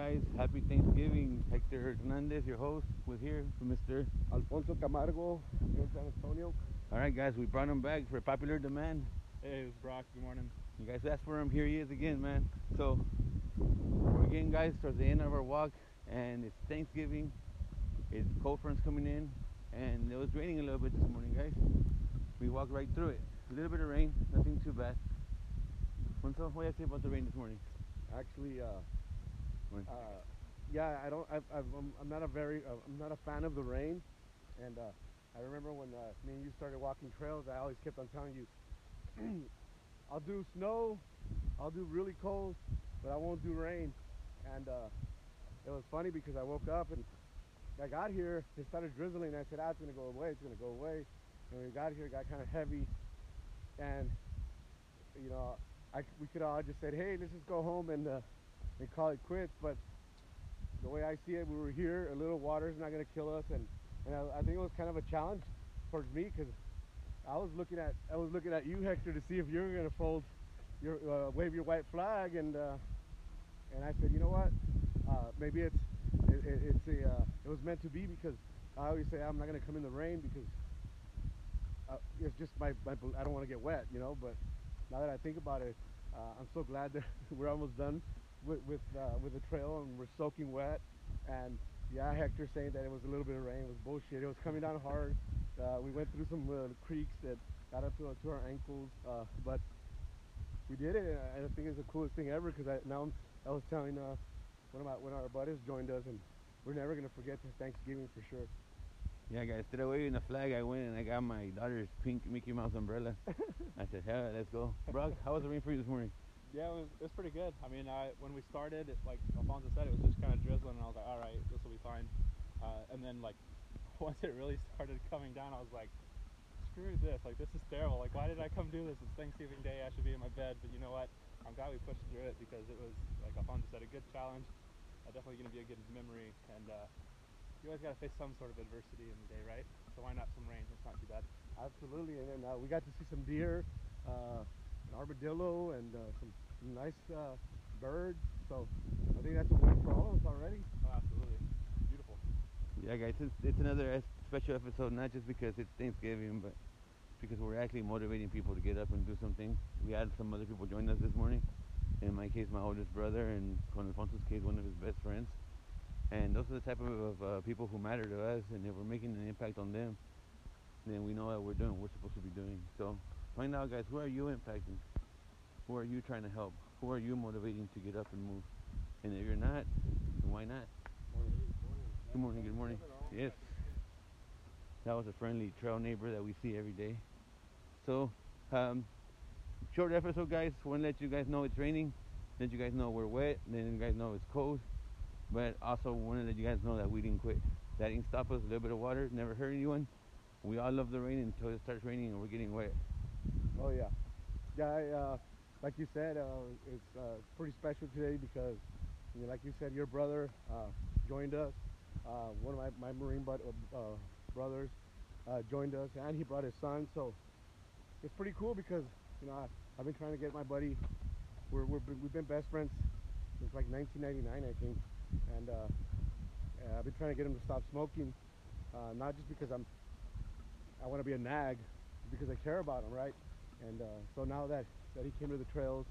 guys? Happy Thanksgiving. Hector Hernandez, your host, with here with Mr. Alfonso Camargo here in San Antonio. All right, guys, we brought him back for popular demand. Hey, it's Brock. Good morning. You guys asked for him. Here he is again, man. So we're getting guys towards the end of our walk, and it's Thanksgiving. It's cold fronts coming in, and it was raining a little bit this morning, guys. We walked right through it. A little bit of rain, nothing too bad. Alfonso, what do you have to say about the rain this morning? Actually, uh, Uh, yeah, I don't. I've, I've, I'm, I'm not a very. Uh, I'm not a fan of the rain, and uh, I remember when uh, me and you started walking trails. I always kept on telling you, I'll do snow, I'll do really cold, but I won't do rain. And uh, it was funny because I woke up and I got here. It started drizzling. And I said, "Ah, it's gonna go away. It's gonna go away." And when we got here, it got kind of heavy, and you know, I, we could all just said, "Hey, let's just go home and uh, and call it quits." But the way I see it, we were here. A little water is not going to kill us, and and I, I think it was kind of a challenge for me because I was looking at I was looking at you, Hector, to see if you were going to fold your uh, wave your white flag, and uh, and I said, you know what, uh, maybe it's it, it, it's a uh, it was meant to be because I always say I'm not going to come in the rain because uh, it's just my, my I don't want to get wet, you know. But now that I think about it, uh, I'm so glad that we're almost done with with, uh, with the trail and we're soaking wet. And yeah, Hector saying that it was a little bit of rain was bullshit. It was coming down hard. Uh, we went through some uh, creeks that got up to, to our ankles, uh, but we did it. And I think it's the coolest thing ever because I now I'm, I was telling uh, one of my one of our buddies joined us, and we're never gonna forget this Thanksgiving for sure. Yeah, guys, instead of waving the flag, I went and I got my daughter's pink Mickey Mouse umbrella. I said, hell, let's go. Brock, how was the rain for you this morning? Yeah, it was, it was pretty good. I mean, I, when we started, it, like Alfonso said, it was just kind of drizzling, and I was like, all right, this will be fine. Uh, and then, like, once it really started coming down, I was like, screw this. Like, this is terrible. Like, why did I come do this? It's Thanksgiving Day. I should be in my bed. But you know what? I'm glad we pushed through it because it was, like Alfonso said, a good challenge. Uh, definitely going to be a good memory. And uh, you always got to face some sort of adversity in the day, right? So why not some rain? It's not too bad. Absolutely, and then uh, we got to see some deer, uh, armadillo, and uh, some, some nice uh, birds. So I think that's a win for all of us already. Oh, absolutely. Beautiful. Yeah, guys, it's, it's another special episode, not just because it's Thanksgiving, but because we're actually motivating people to get up and do something. We had some other people join us this morning. In my case, my oldest brother, and Juan Alfonso's case, one of his best friends. And those are the type of, of uh, people who matter to us, and if we're making an impact on them, then we know that we're doing what we're supposed to be doing. So find out, guys, who are you impacting? Who are you trying to help? Who are you motivating to get up and move? And if you're not, then why not? Good morning, good morning. Yes. That was a friendly trail neighbor that we see every day. So, um, short episode, guys. Want to let you guys know it's raining. Let you guys know we're wet. Then you guys know it's cold. But also want to let you guys know that we didn't quit. That didn't stop us. A little bit of water never hurt anyone. We all love the rain until it starts raining and we're getting wet. Oh yeah, yeah. I, uh, like you said, uh, it's uh, pretty special today because, you know, like you said, your brother uh, joined us. Uh, one of my, my Marine bud, uh, brothers joined us, and he brought his son. So it's pretty cool because you know I, I've been trying to get my buddy. We're, we're we've been best friends since like 1999, I think, and I've been trying to get him to stop smoking. Not just because I'm I want to be a nag, because I care about him, right? And uh, so now that that he came to the trails,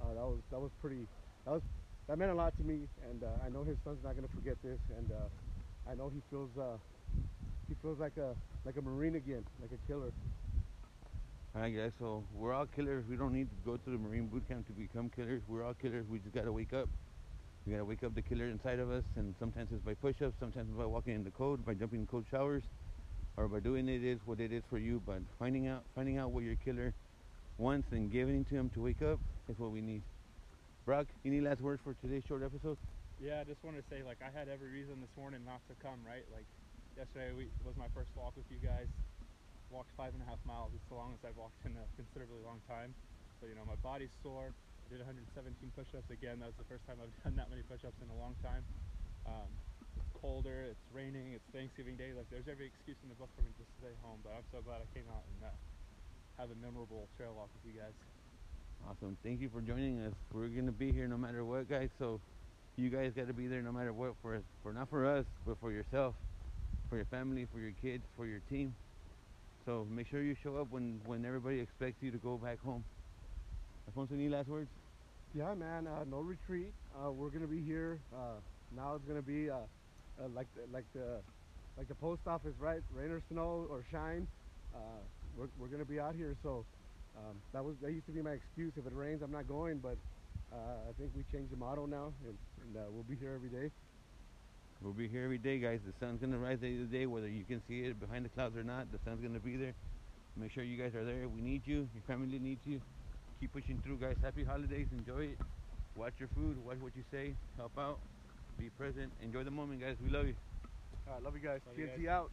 uh, that was that was pretty that was that meant a lot to me, and uh, I know his son's not gonna forget this, and uh, I know he feels uh, he feels like a like a marine again, like a killer. All right, guys. So we're all killers. We don't need to go to the Marine boot camp to become killers. We're all killers. We just gotta wake up. We gotta wake up the killer inside of us, and sometimes it's by push-ups, sometimes it's by walking in the cold, by jumping in cold showers, or by doing it is what it is for you. But finding out finding out what your killer wants and giving to him to wake up is what we need. Brock, any last words for today's short episode? Yeah, I just want to say, like, I had every reason this morning not to come, right? Like, yesterday we, was my first walk with you guys. Walked five and a half miles. It's the longest I've walked in a considerably long time. So, you know, my body's sore. I did 117 push-ups. Again, that was the first time I've done that many push-ups in a long time. Um, it's colder. It's raining. It's Thanksgiving Day. Like, there's every excuse in the book for me to stay home. But I'm so glad I came out and uh, have a memorable trail walk with you guys. Awesome. Thank you for joining us. We're gonna be here no matter what, guys. So you guys got to be there no matter what for us, for not for us, but for yourself, for your family, for your kids, for your team. So make sure you show up when when everybody expects you to go back home. Alfonso, any last words? Yeah, man. Uh, no retreat. Uh, we're gonna be here. Uh, now it's gonna be uh, uh, like the, like the like the post office, right? Rain or snow or shine. We're we're gonna be out here. So um, that was that used to be my excuse. If it rains, I'm not going. But uh, I think we changed the motto now, and, and uh, we'll be here every day. We'll be here every day, guys. The sun's gonna rise the other day, whether you can see it behind the clouds or not. The sun's gonna be there. Make sure you guys are there. We need you. Your family needs you. Keep pushing through, guys. Happy holidays. Enjoy it. Watch your food. Watch what you say. Help out. Be present. Enjoy the moment, guys. We love you. All right, love you guys. Love you TNT guys. out.